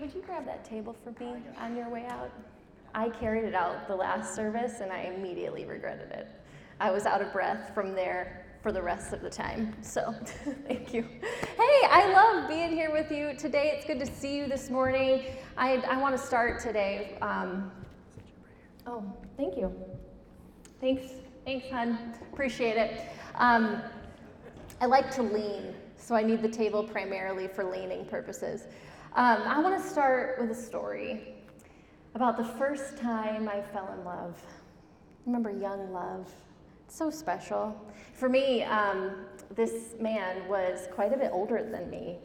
Would you grab that table for me on your way out? I carried it out the last service and I immediately regretted it. I was out of breath from there for the rest of the time. So, thank you. Hey, I love being here with you today. It's good to see you this morning. I, I want to start today. Um, oh, thank you. Thanks, thanks, hon. Appreciate it. Um, I like to lean, so I need the table primarily for leaning purposes. Um, I want to start with a story about the first time I fell in love. Remember young love? so special. For me, um, this man was quite a bit older than me,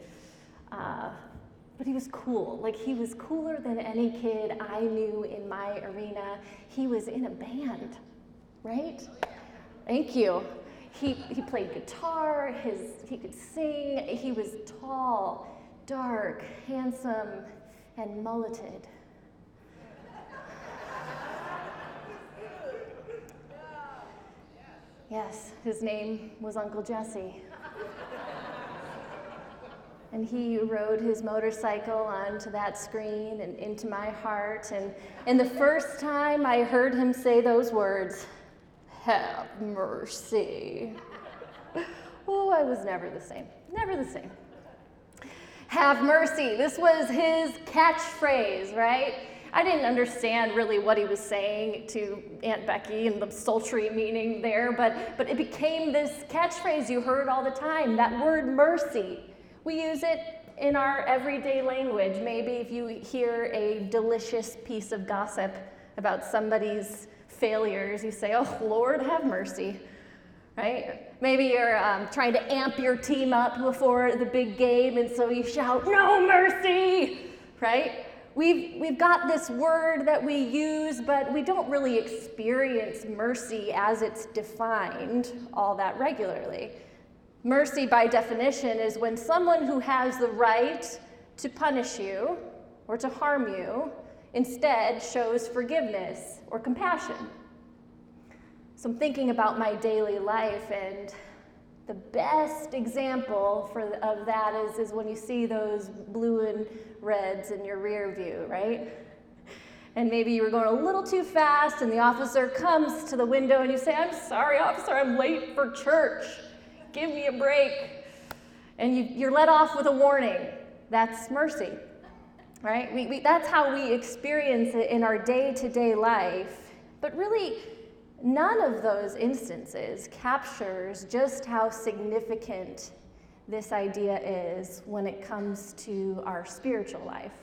uh, but he was cool. Like, he was cooler than any kid I knew in my arena. He was in a band, right? Thank you. He, he played guitar, his, he could sing, he was tall, dark, handsome, and mulleted. Yes, his name was Uncle Jesse. and he rode his motorcycle onto that screen and into my heart. And, and the first time I heard him say those words, have mercy. oh, I was never the same. Never the same. Have mercy. This was his catchphrase, right? I didn't understand really what he was saying to Aunt Becky and the sultry meaning there, but, but it became this catchphrase you heard all the time that word mercy. We use it in our everyday language. Maybe if you hear a delicious piece of gossip about somebody's failures, you say, Oh, Lord, have mercy. Right? Maybe you're um, trying to amp your team up before the big game, and so you shout, No mercy! Right? We've, we've got this word that we use, but we don't really experience mercy as it's defined all that regularly. Mercy, by definition, is when someone who has the right to punish you or to harm you instead shows forgiveness or compassion. So I'm thinking about my daily life, and the best example for, of that is, is when you see those blue and reds in your rear view, right? And maybe you were going a little too fast, and the officer comes to the window and you say, I'm sorry, officer, I'm late for church. Give me a break. And you, you're let off with a warning. That's mercy, right? We, we, that's how we experience it in our day to day life. But really, None of those instances captures just how significant this idea is when it comes to our spiritual life.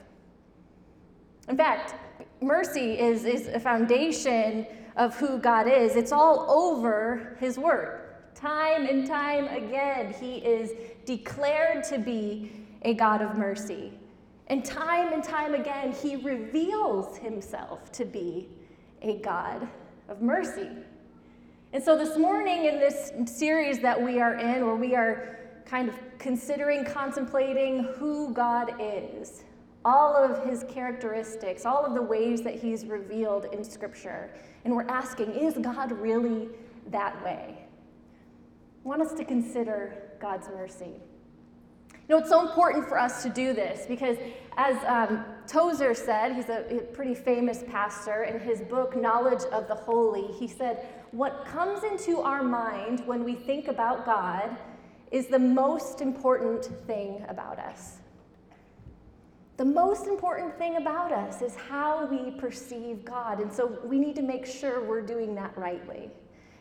In fact, mercy is, is a foundation of who God is. It's all over His Word. Time and time again, He is declared to be a God of mercy. And time and time again, He reveals Himself to be a God of mercy. And so this morning, in this series that we are in, where we are kind of considering, contemplating who God is, all of his characteristics, all of the ways that he's revealed in Scripture, and we're asking, is God really that way? I want us to consider God's mercy. You know, it's so important for us to do this because, as um, Tozer said, he's a, pretty famous pastor, in his book, Knowledge of the Holy, he said, What comes into our mind when we think about God is the most important thing about us. The most important thing about us is how we perceive God. And so we need to make sure we're doing that rightly.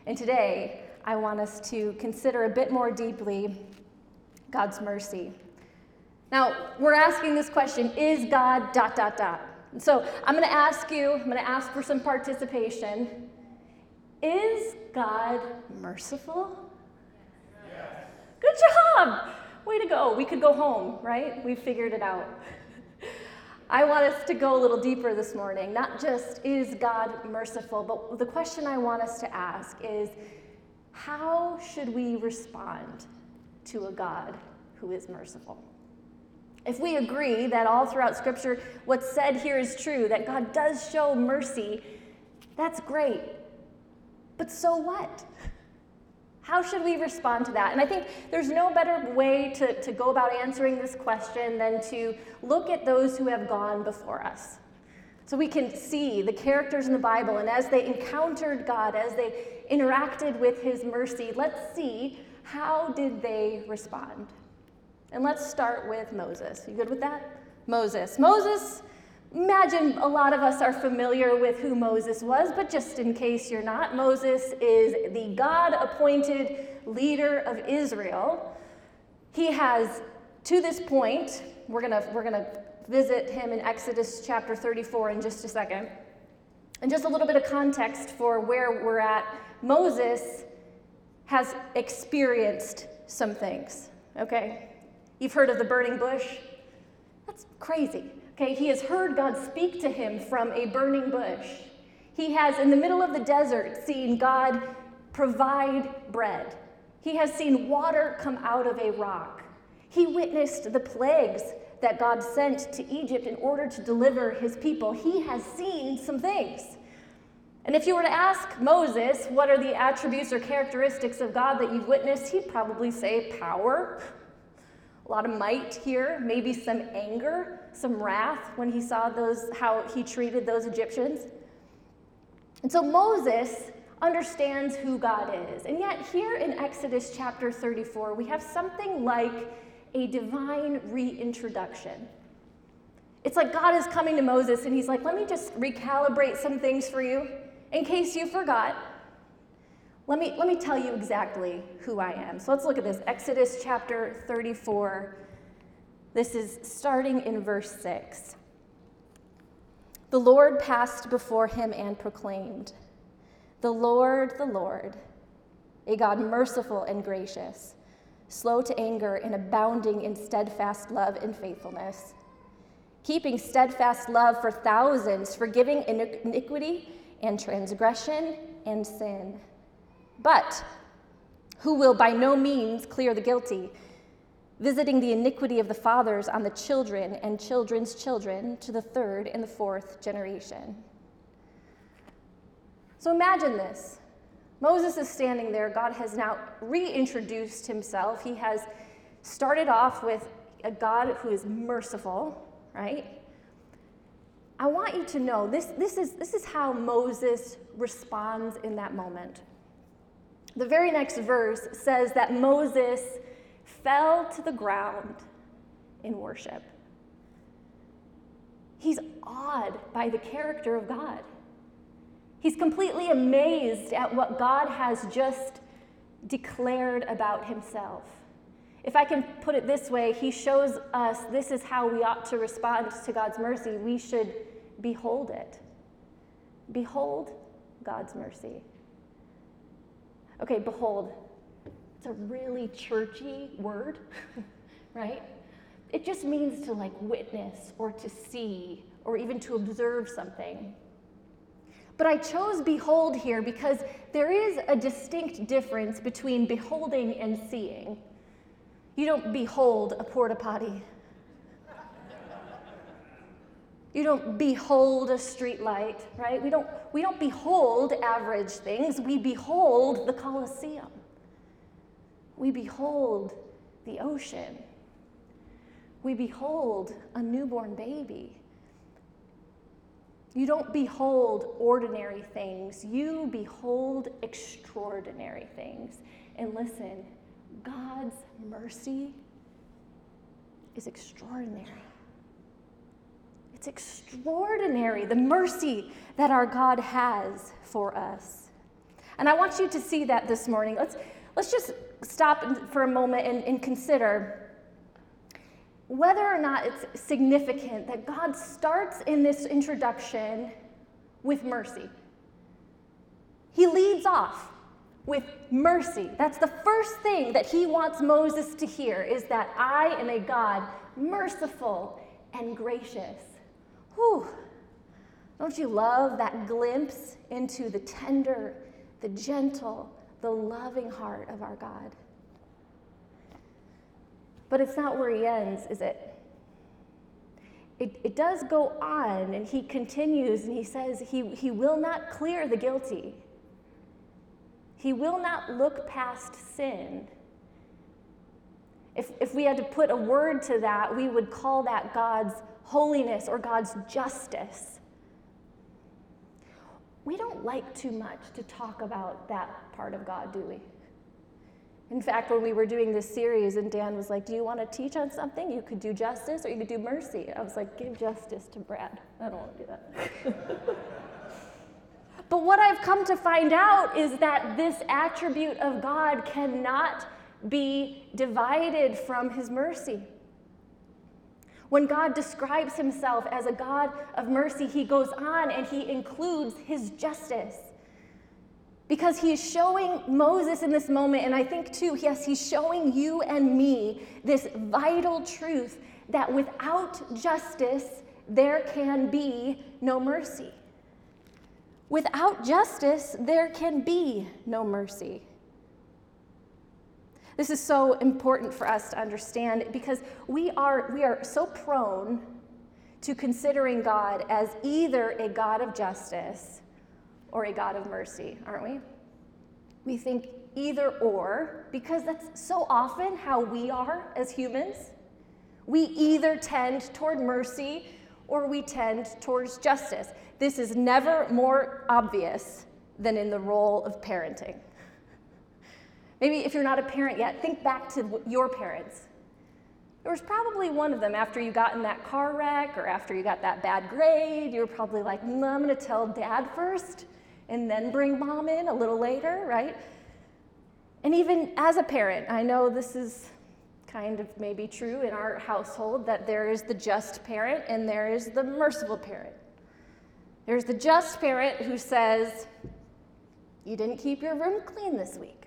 And today, I want us to consider a bit more deeply God's mercy. Now, we're asking this question is God dot, dot, dot? And so I'm going to ask you, I'm going to ask for some participation. Is God merciful? Yes. Good job! Way to go. We could go home, right? We figured it out. I want us to go a little deeper this morning. Not just is God merciful, but the question I want us to ask is how should we respond to a God who is merciful. If we agree that all throughout Scripture what's said here is true, that God does show mercy, that's great. But so what? How should we respond to that? And I think there's no better way to, to go about answering this question than to look at those who have gone before us. So we can see the characters in the Bible, and as they encountered God, as they interacted with His mercy, let's see how did they respond. And let's start with Moses. You good with that? Moses. Moses Imagine a lot of us are familiar with who Moses was, but just in case you're not, Moses is the God appointed leader of Israel. He has, to this point, we're going we're going to visit him in Exodus chapter 34 in just a second. And just a little bit of context for where we're at. Moses has experienced some things, okay? You've heard of the burning bush? That's crazy. Okay, he has heard God speak to him from a burning bush. He has, in the middle of the desert, seen God provide bread. He has seen water come out of a rock. He witnessed the plagues that God sent to Egypt in order to deliver his people. He has seen some things. And if you were to ask Moses, what are the attributes or characteristics of God that you've witnessed, he'd probably say power, a lot of might here, maybe some anger, some wrath when he saw those how he treated those Egyptians. And so Moses understands who God is. And yet here in Exodus chapter 34, we have something like a divine reintroduction. It's like God is coming to Moses and he's like, "Let me just recalibrate some things for you in case you forgot." Let me, let me tell you exactly who I am. So let's look at this Exodus chapter 34. This is starting in verse 6. The Lord passed before him and proclaimed, The Lord, the Lord, a God merciful and gracious, slow to anger and abounding in steadfast love and faithfulness, keeping steadfast love for thousands, forgiving iniquity and transgression and sin but who will by no means clear the guilty, visiting the iniquity of the fathers on the children and children's children to the third and the fourth generation. So imagine this. Moses is standing there. God has now reintroduced himself. He has started off with a God who is merciful, right? I want you to know this, this, is, this is how Moses responds in that moment. The very next verse says that Moses fell to the ground in worship. He's awed by the character of God. He's completely amazed at what God has just declared about himself. If I can put it this way, he shows us this is how we ought to respond to God's mercy. We should behold it. Behold God's mercy. Okay, behold, it's a really churchy word, right? It just means to like witness or to see or even to observe something. But I chose behold here because there is a distinct difference between beholding and seeing. You don't behold a porta potty. You don't behold a street light, right? We don't, we don't behold average things. We behold the Colosseum. We behold the ocean. We behold a newborn baby. You don't behold ordinary things, you behold extraordinary things. And listen, God's mercy is extraordinary. It's extraordinary, the mercy that our God has for us. And I want you to see that this morning. Let's, let's just stop for a moment and, and consider whether or not it's significant that God starts in this introduction with mercy. He leads off with mercy. That's the first thing that he wants Moses to hear is that I am a God merciful and gracious. Whew. Don't you love that glimpse into the tender, the gentle, the loving heart of our God? But it's not where he ends, is it? It, it does go on, and he continues and he says he, he will not clear the guilty. He will not look past sin. If, if we had to put a word to that, we would call that God's holiness or God's justice. We don't like too much to talk about that part of God, do we? In fact, when we were doing this series, and Dan was like, Do you want to teach on something? You could do justice or you could do mercy. I was like, Give justice to Brad. I don't want to do that. but what I've come to find out is that this attribute of God cannot be divided from his mercy. When God describes himself as a God of mercy, he goes on and he includes his justice because he's showing Moses in this moment, and I think too, yes, he's showing you and me this vital truth that without justice, there can be no mercy. Without justice, there can be no mercy. This is so important for us to understand because we are, we are so prone to considering God as either a God of justice or a God of mercy, aren't we? We think either or because that's so often how we are as humans. We either tend toward mercy or we tend towards justice. This is never more obvious than in the role of parenting. Maybe if you're not a parent yet, think back to your parents. There was probably one of them after you got in that car wreck or after you got that bad grade, you were probably like, mm, I'm going to tell dad first and then bring mom in a little later, right? And even as a parent, I know this is kind of maybe true in our household that there is the just parent and there is the merciful parent. There's the just parent who says, You didn't keep your room clean this week.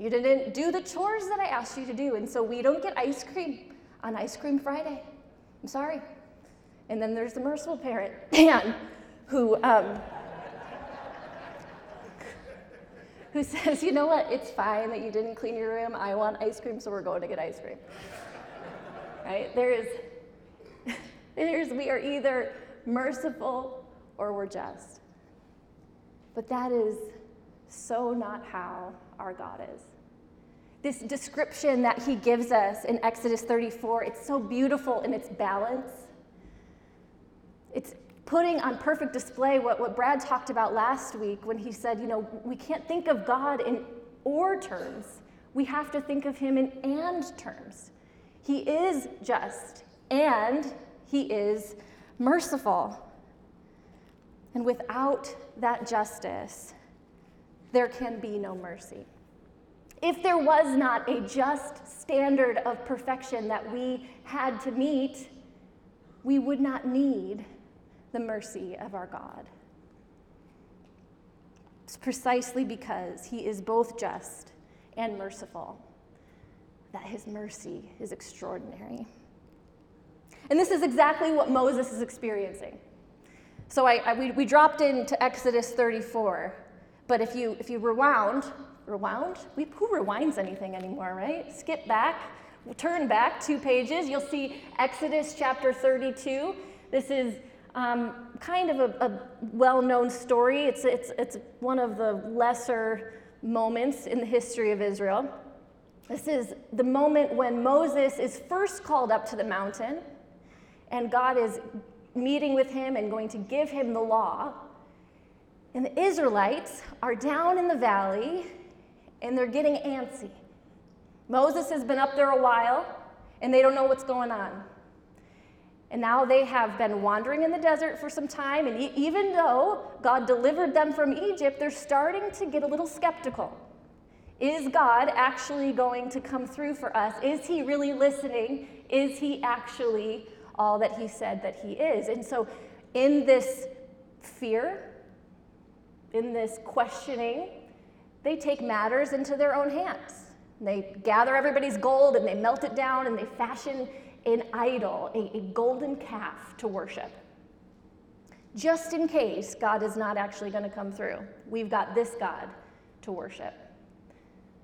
You didn't do the chores that I asked you to do, and so we don't get ice cream on Ice Cream Friday. I'm sorry. And then there's the merciful parent, Dan, who um, who says, you know what, it's fine that you didn't clean your room. I want ice cream, so we're going to get ice cream. right? There is, there's, we are either merciful or we're just. But that is so not how our God is. This description that he gives us in Exodus 34, it's so beautiful in its balance. It's putting on perfect display what, what Brad talked about last week when he said, you know, we can't think of God in or terms. We have to think of him in and terms. He is just and he is merciful. And without that justice, there can be no mercy. If there was not a just standard of perfection that we had to meet, we would not need the mercy of our God. It's precisely because he is both just and merciful that his mercy is extraordinary. And this is exactly what Moses is experiencing. So I, I, we, we dropped into Exodus 34, but if you, if you rewound, rewound? We, who rewinds anything anymore, right? Skip back, turn back two pages, you'll see Exodus chapter 32. This is um, kind of a, a well known story. It's, it's, it's one of the lesser moments in the history of Israel. This is the moment when Moses is first called up to the mountain, and God is meeting with him and going to give him the law. And the Israelites are down in the valley and they're getting antsy. Moses has been up there a while and they don't know what's going on. And now they have been wandering in the desert for some time, and even though God delivered them from Egypt, they're starting to get a little skeptical. Is God actually going to come through for us? Is He really listening? Is He actually all that He said that He is? And so, in this fear, in this questioning, they take matters into their own hands. They gather everybody's gold and they melt it down and they fashion an idol, a, a golden calf to worship. Just in case God is not actually going to come through, we've got this God to worship.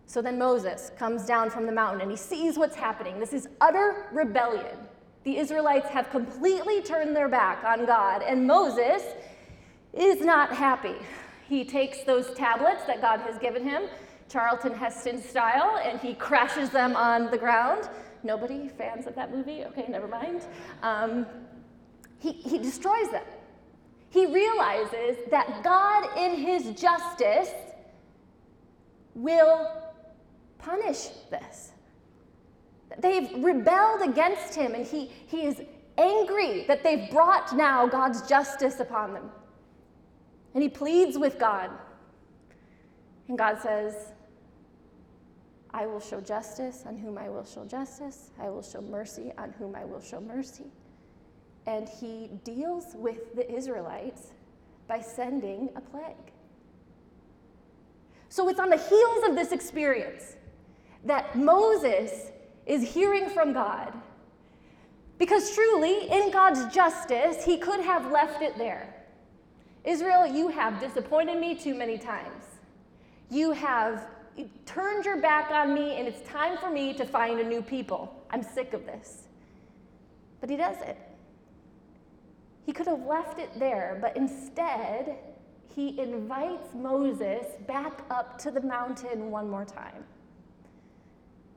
So then Moses comes down from the mountain and he sees what's happening. This is utter rebellion. The Israelites have completely turned their back on God, and Moses is not happy. He takes those tablets that God has given him, Charlton Heston style, and he crashes them on the ground. Nobody fans of that movie? Okay, never mind. Um, he, he destroys them. He realizes that God, in his justice, will punish this. They've rebelled against him, and he, he is angry that they've brought now God's justice upon them. And he pleads with God. And God says, I will show justice on whom I will show justice. I will show mercy on whom I will show mercy. And he deals with the Israelites by sending a plague. So it's on the heels of this experience that Moses is hearing from God. Because truly, in God's justice, he could have left it there. Israel, you have disappointed me too many times. You have turned your back on me, and it's time for me to find a new people. I'm sick of this. But he doesn't. He could have left it there, but instead, he invites Moses back up to the mountain one more time.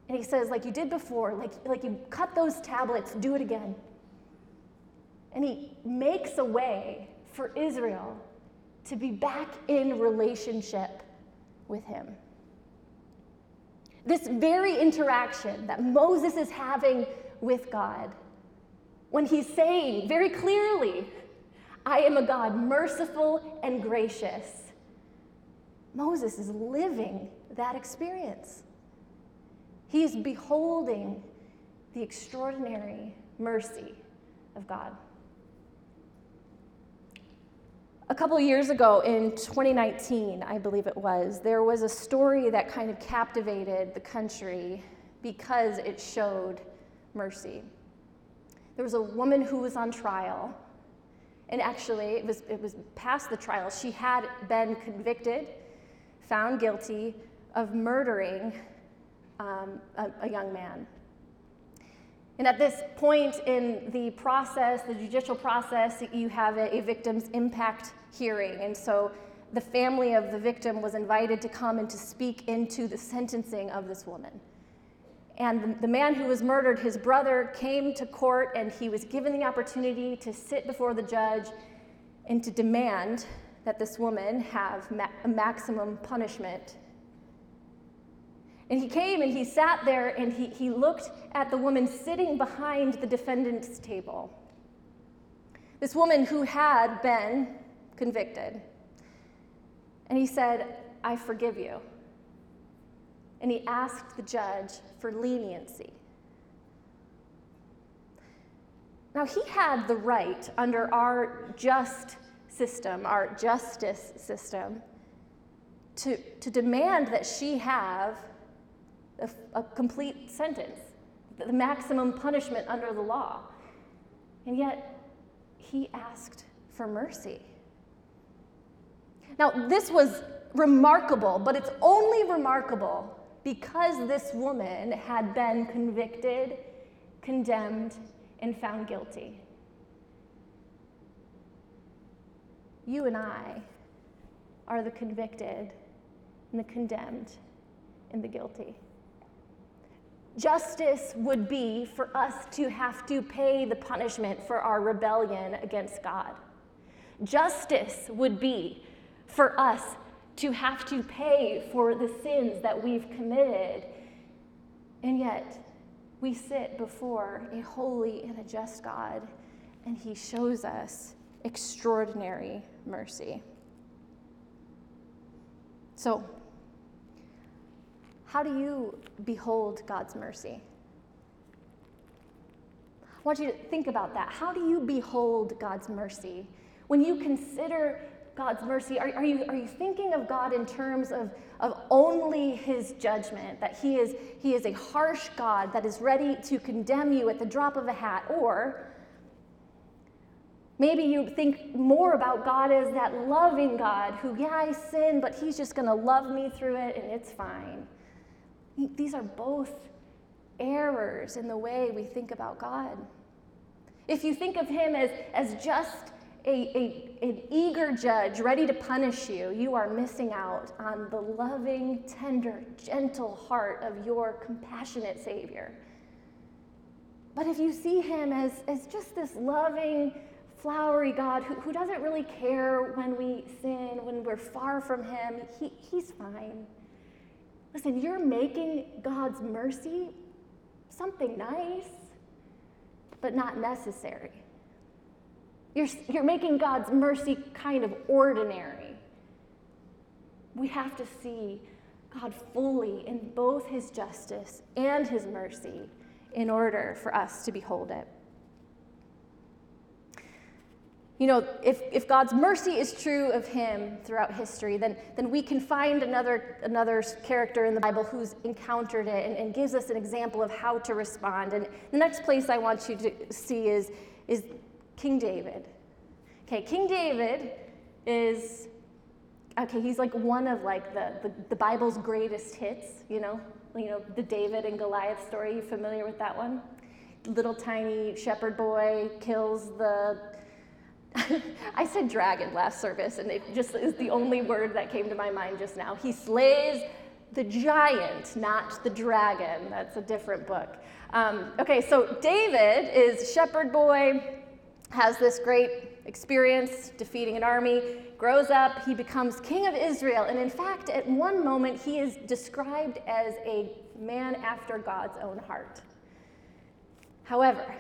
And he says, like you did before, like, like you cut those tablets, do it again. And he makes a way for Israel to be back in relationship with him. This very interaction that Moses is having with God, when he's saying very clearly, I am a God merciful and gracious, Moses is living that experience. He is beholding the extraordinary mercy of God. A couple years ago, in 2019, I believe it was, there was a story that kind of captivated the country because it showed mercy. There was a woman who was on trial, and actually, it was, it was past the trial. She had been convicted, found guilty of murdering um, a, a young man. And at this point in the process, the judicial process, you have a, a, victim's impact hearing. And so the family of the victim was invited to come and to speak into the sentencing of this woman. And the, the man who was murdered, his brother, came to court and he was given the opportunity to sit before the judge and to demand that this woman have ma- a maximum punishment and he came and he sat there and he, he looked at the woman sitting behind the defendant's table. This woman who had been convicted. And he said, I forgive you. And he asked the judge for leniency. Now, he had the right under our just system, our justice system, to, to demand that she have a, a complete sentence, the maximum punishment under the law. And yet, he asked for mercy. Now, this was remarkable, but it's only remarkable because this woman had been convicted, condemned, and found guilty. You and I are the convicted and the condemned and the guilty. Justice would be for us to have to pay the punishment for our rebellion against God. Justice would be for us to have to pay for the sins that we've committed. And yet, we sit before a holy and a just God, and He shows us extraordinary mercy. So, how do you behold God's mercy? I want you to think about that. How do you behold God's mercy? When you consider God's mercy, are, are, you, are you thinking of God in terms of, of only his judgment, that he is, he is a harsh God that is ready to condemn you at the drop of a hat? Or maybe you think more about God as that loving God who, yeah, I sin, but he's just going to love me through it and it's fine. These are both errors in the way we think about God. If you think of Him as, as just a, a, an eager judge ready to punish you, you are missing out on the loving, tender, gentle heart of your compassionate Savior. But if you see him as, as just this loving, flowery God who, who doesn't really care when we sin, when we're far from him, he, he's fine. Listen, you're making God's mercy something nice, but not necessary. You're, you're making God's mercy kind of ordinary. We have to see God fully in both his justice and his mercy in order for us to behold it. You know, if, if God's mercy is true of him throughout history, then, then we can find another, another character in the Bible who's encountered it and, and gives us an example of how to respond. And the next place I want you to see is, is King David. Okay, King David is, okay, he's like one of like the, the, the Bible's greatest hits, you know, you know, the David and Goliath story. You familiar with that one? Little tiny shepherd boy kills the I said dragon last service, and it just is the only word that came to my mind just now. He slays the giant, not the dragon. That's a different book. Um, okay, so David is shepherd boy, has this great experience defeating an army, grows up, he becomes king of Israel, and in fact, at one moment, he is described as a man after God's own heart. However,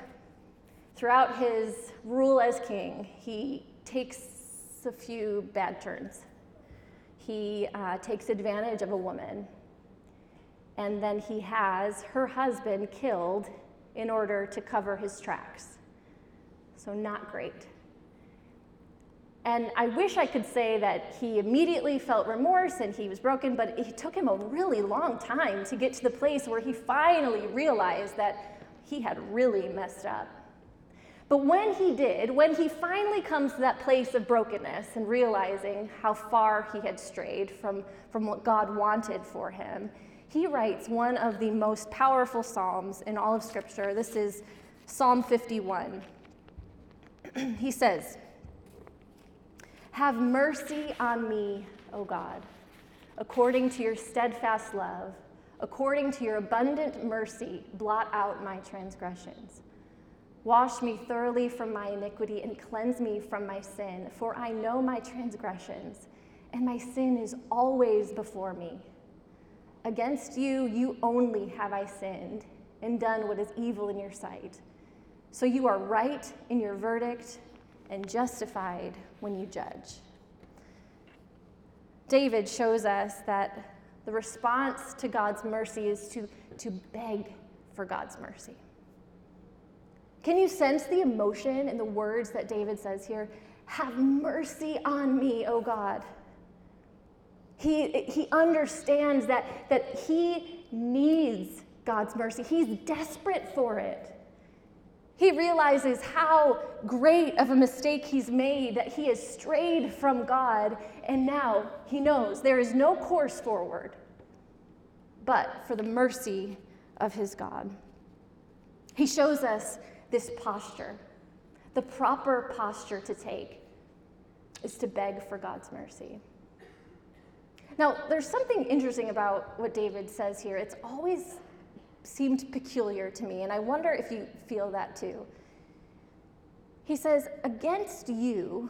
Throughout his rule as king, he takes a few bad turns. He uh, takes advantage of a woman, and then he has her husband killed in order to cover his tracks. So, not great. And I wish I could say that he immediately felt remorse and he was broken, but it took him a really long time to get to the place where he finally realized that he had really messed up. But when he did, when he finally comes to that place of brokenness and realizing how far he had strayed from, from what God wanted for him, he writes one of the most powerful Psalms in all of Scripture. This is Psalm 51. he says, Have mercy on me, O God, according to your steadfast love, according to your abundant mercy, blot out my transgressions. Wash me thoroughly from my iniquity and cleanse me from my sin, for I know my transgressions, and my sin is always before me. Against you, you only have I sinned and done what is evil in your sight. So you are right in your verdict and justified when you judge. David shows us that the response to God's mercy is to, to beg for God's mercy. Can you sense the emotion in the words that David says here? Have mercy on me, O God. He, he understands that, that he needs God's mercy. He's desperate for it. He realizes how great of a mistake he's made, that he has strayed from God, and now he knows there is no course forward but for the mercy of his God. He shows us this posture. The proper posture to take is to beg for God's mercy. Now, there's something interesting about what David says here. It's always seemed peculiar to me, and I wonder if you feel that too. He says, Against you,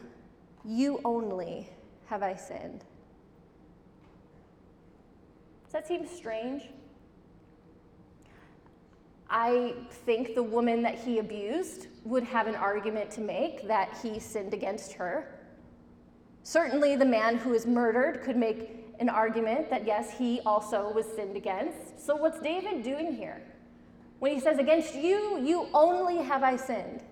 you only have I sinned. Does that seem strange? I think the woman that he abused would have an argument to make that he sinned against her. Certainly, the man who was murdered could make an argument that yes, he also was sinned against. So, what's David doing here? When he says, Against you, you only have I sinned.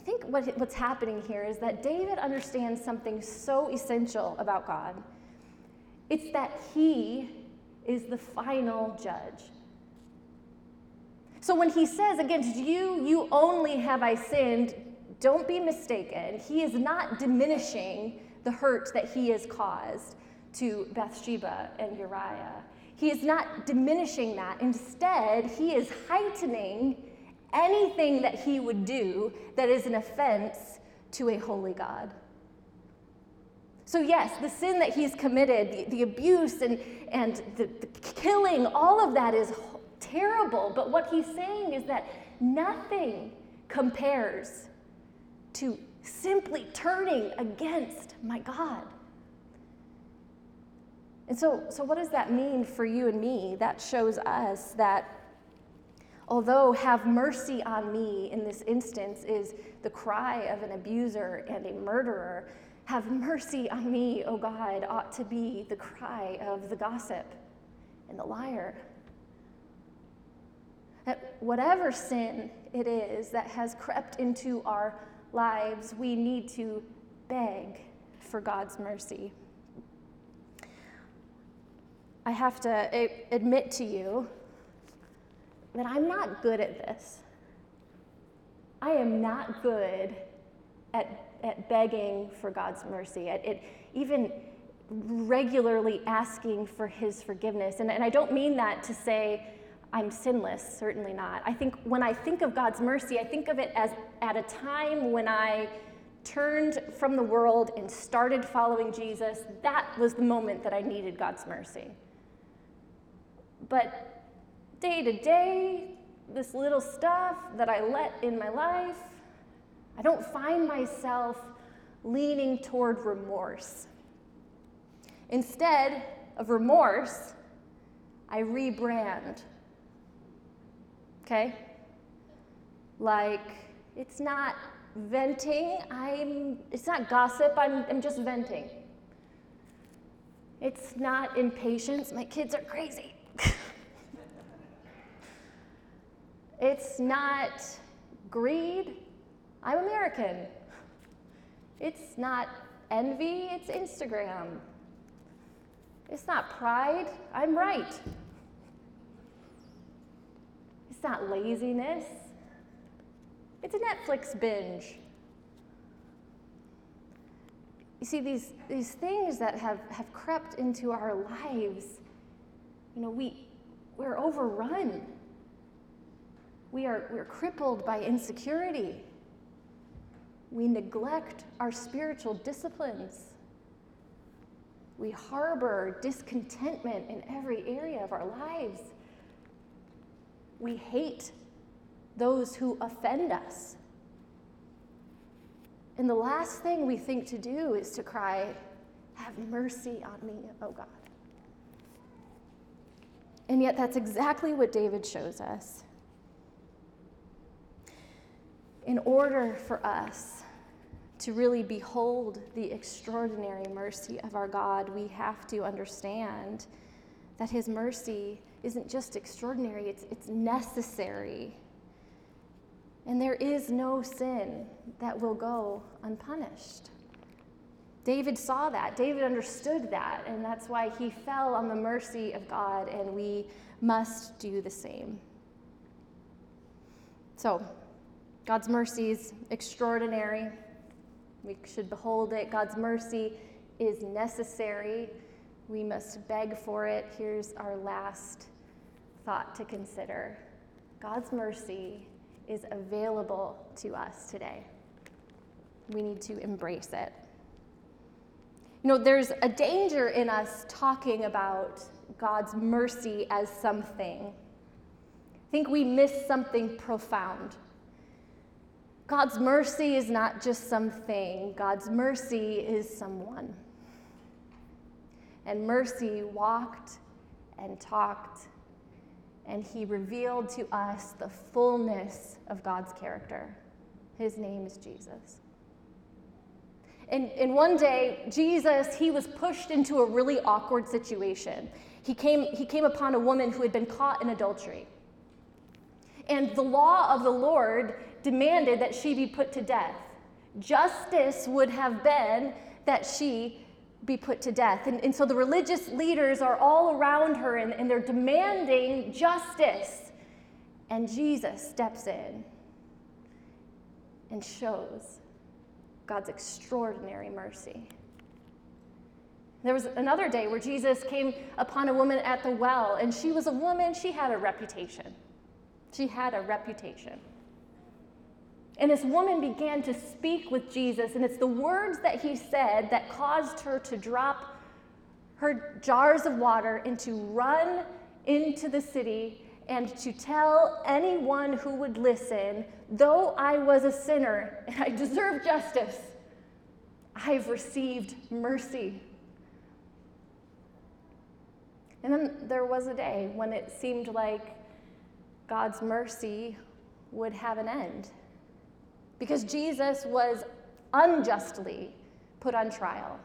I think what, what's happening here is that David understands something so essential about God. It's that he is the final judge. So when he says, Against you, you only have I sinned, don't be mistaken. He is not diminishing the hurt that he has caused to Bathsheba and Uriah. He is not diminishing that. Instead, he is heightening anything that he would do that is an offense to a holy God. So, yes, the sin that he's committed, the, the abuse and, and the, the killing, all of that is terrible. But what he's saying is that nothing compares to simply turning against my God. And so, so what does that mean for you and me? That shows us that although have mercy on me in this instance is the cry of an abuser and a murderer, have mercy on me, O God, ought to be the cry of the gossip and the liar. That whatever sin it is that has crept into our lives, we need to beg for God's mercy. I have to admit to you that I'm not good at this. I am not good at, at begging for God's mercy, at it, even regularly asking for His forgiveness. And, and I don't mean that to say I'm sinless, certainly not. I think when I think of God's mercy, I think of it as at a time when I turned from the world and started following Jesus. That was the moment that I needed God's mercy. But day to day, this little stuff that I let in my life, I don't find myself leaning toward remorse. Instead of remorse, I rebrand. Okay? Like, it's not venting, I'm, it's not gossip, I'm, I'm just venting. It's not impatience, my kids are crazy. it's not greed. I'm American. It's not envy, it's Instagram. It's not pride, I'm right. It's not laziness, it's a Netflix binge. You see, these, these things that have, have crept into our lives, you know, we, we're overrun. We are, we're crippled by insecurity. We neglect our spiritual disciplines. We harbor discontentment in every area of our lives. We hate those who offend us. And the last thing we think to do is to cry, Have mercy on me, oh God. And yet, that's exactly what David shows us. In order for us to really behold the extraordinary mercy of our God, we have to understand that His mercy isn't just extraordinary, it's, it's necessary. And there is no sin that will go unpunished. David saw that. David understood that. And that's why he fell on the mercy of God, and we must do the same. So, God's mercy is extraordinary. We should behold it. God's mercy is necessary. We must beg for it. Here's our last thought to consider God's mercy is available to us today. We need to embrace it. You know, there's a danger in us talking about God's mercy as something. I think we miss something profound. God's mercy is not just something, God's mercy is someone. And mercy walked and talked, and he revealed to us the fullness of God's character. His name is Jesus. And, and one day, Jesus, he was pushed into a really awkward situation. He came, he came upon a woman who had been caught in adultery. And the law of the Lord demanded that she be put to death. Justice would have been that she be put to death. And, and so the religious leaders are all around her and, and they're demanding justice. And Jesus steps in and shows God's extraordinary mercy. There was another day where Jesus came upon a woman at the well, and she was a woman, she had a reputation. She had a reputation. And this woman began to speak with Jesus, and it's the words that he said that caused her to drop her jars of water and to run into the city and to tell anyone who would listen, though I was a sinner and I deserve justice, I've received mercy. And then there was a day when it seemed like God's mercy would have an end because Jesus was unjustly put on trial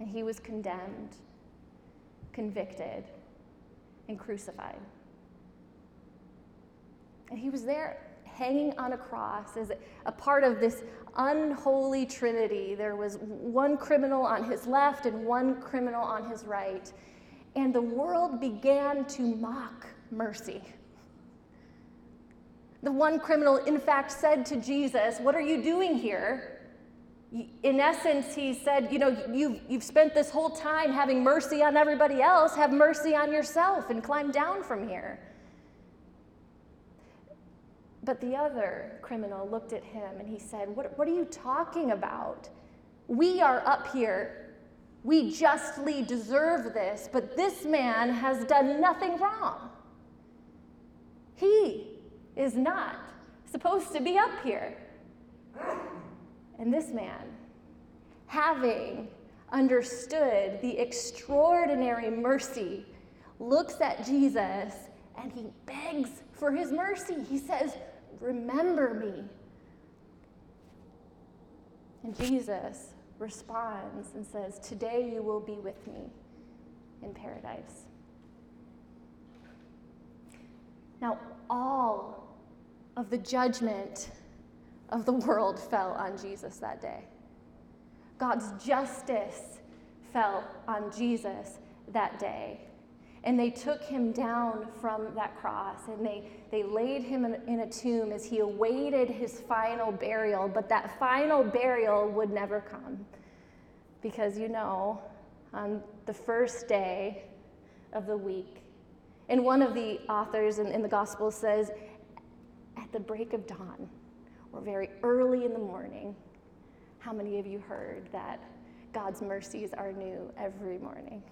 and he was condemned, convicted, and crucified. And he was there hanging on a cross as a part of this unholy trinity. There was one criminal on his left and one criminal on his right. And the world began to mock mercy. The one criminal, in fact, said to Jesus, What are you doing here? In essence, he said, You know, you've, you've spent this whole time having mercy on everybody else, have mercy on yourself and climb down from here. But the other criminal looked at him and he said, What, what are you talking about? We are up here. We justly deserve this, but this man has done nothing wrong. He is not supposed to be up here. And this man, having understood the extraordinary mercy, looks at Jesus and he begs for his mercy. He says, Remember me. And Jesus responds and says, Today you will be with me in paradise. Now, all of the judgment of the world fell on Jesus that day. God's justice fell on Jesus that day. And they took him down from that cross and they, they laid him in, in, a tomb as he awaited his final burial. But that final burial would never come. Because you know, on the first day of the week, and one of the authors in, in the gospel says, at the break of dawn, or very early in the morning, how many of you heard that God's mercies are new every morning?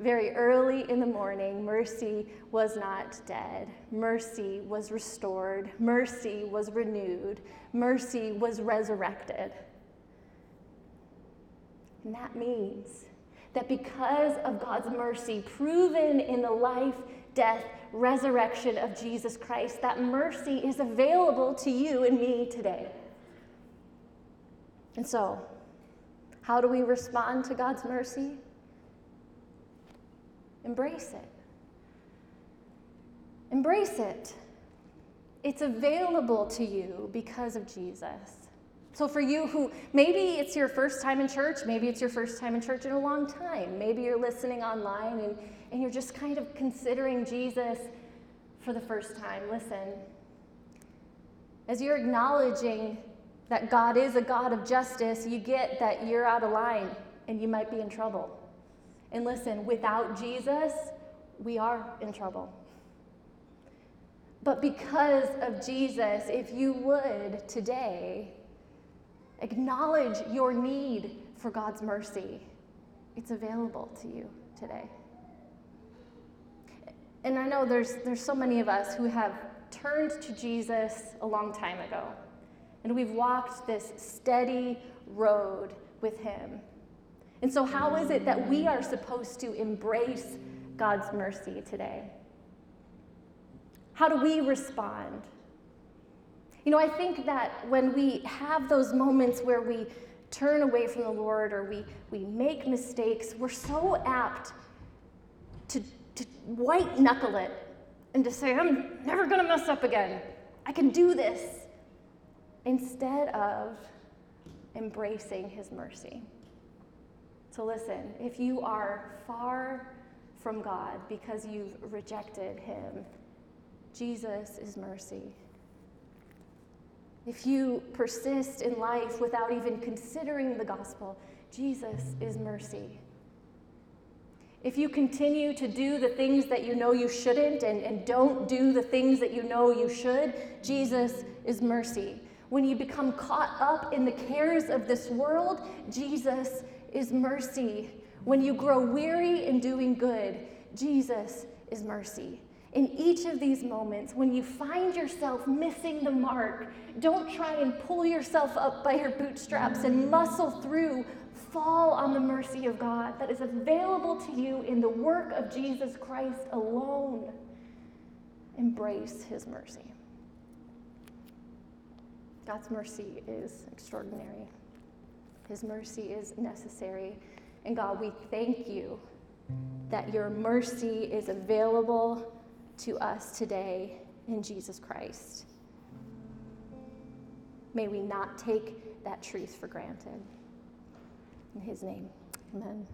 Very early in the morning, mercy was not dead. Mercy was restored. Mercy was renewed. Mercy was resurrected. And that means that because of God's mercy proven in the life, death, resurrection of Jesus Christ, that mercy is available to you and me today. And so, how do we respond to God's mercy? Embrace it. Embrace it. It's available to you because of Jesus. So, for you who maybe it's your first time in church, maybe it's your first time in church in a long time, maybe you're listening online and, and you're just kind of considering Jesus for the first time, listen. As you're acknowledging that God is a God of justice, you get that you're out of line and you might be in trouble. And listen, without Jesus, we are in trouble. But because of Jesus, if you would today Acknowledge your need for God's mercy. It's available to you today. And I know there's, there's so many of us who have turned to Jesus a long time ago, and we've walked this steady road with Him. And so, how is it that we are supposed to embrace God's mercy today? How do we respond? You know, I think that when we have those moments where we turn away from the Lord or we, we make mistakes, we're so apt to, to white knuckle it and to say, I'm never going to mess up again. I can do this. Instead of embracing his mercy. So listen, if you are far from God because you've rejected him, Jesus is mercy. If you persist in life without even considering the gospel, Jesus is mercy. If you continue to do the things that you know you shouldn't and, and don't do the things that you know you should, Jesus is mercy. When you become caught up in the cares of this world, Jesus is mercy. When you grow weary in doing good, Jesus is mercy. In each of these moments, when you find yourself missing the mark, don't try and pull yourself up by your bootstraps and muscle through. Fall on the mercy of God that is available to you in the work of Jesus Christ alone. Embrace his mercy. God's mercy is extraordinary. His mercy is necessary. And God, we thank you that your mercy is available to us today in Jesus Christ. May we not take that truth for granted. In his name, amen.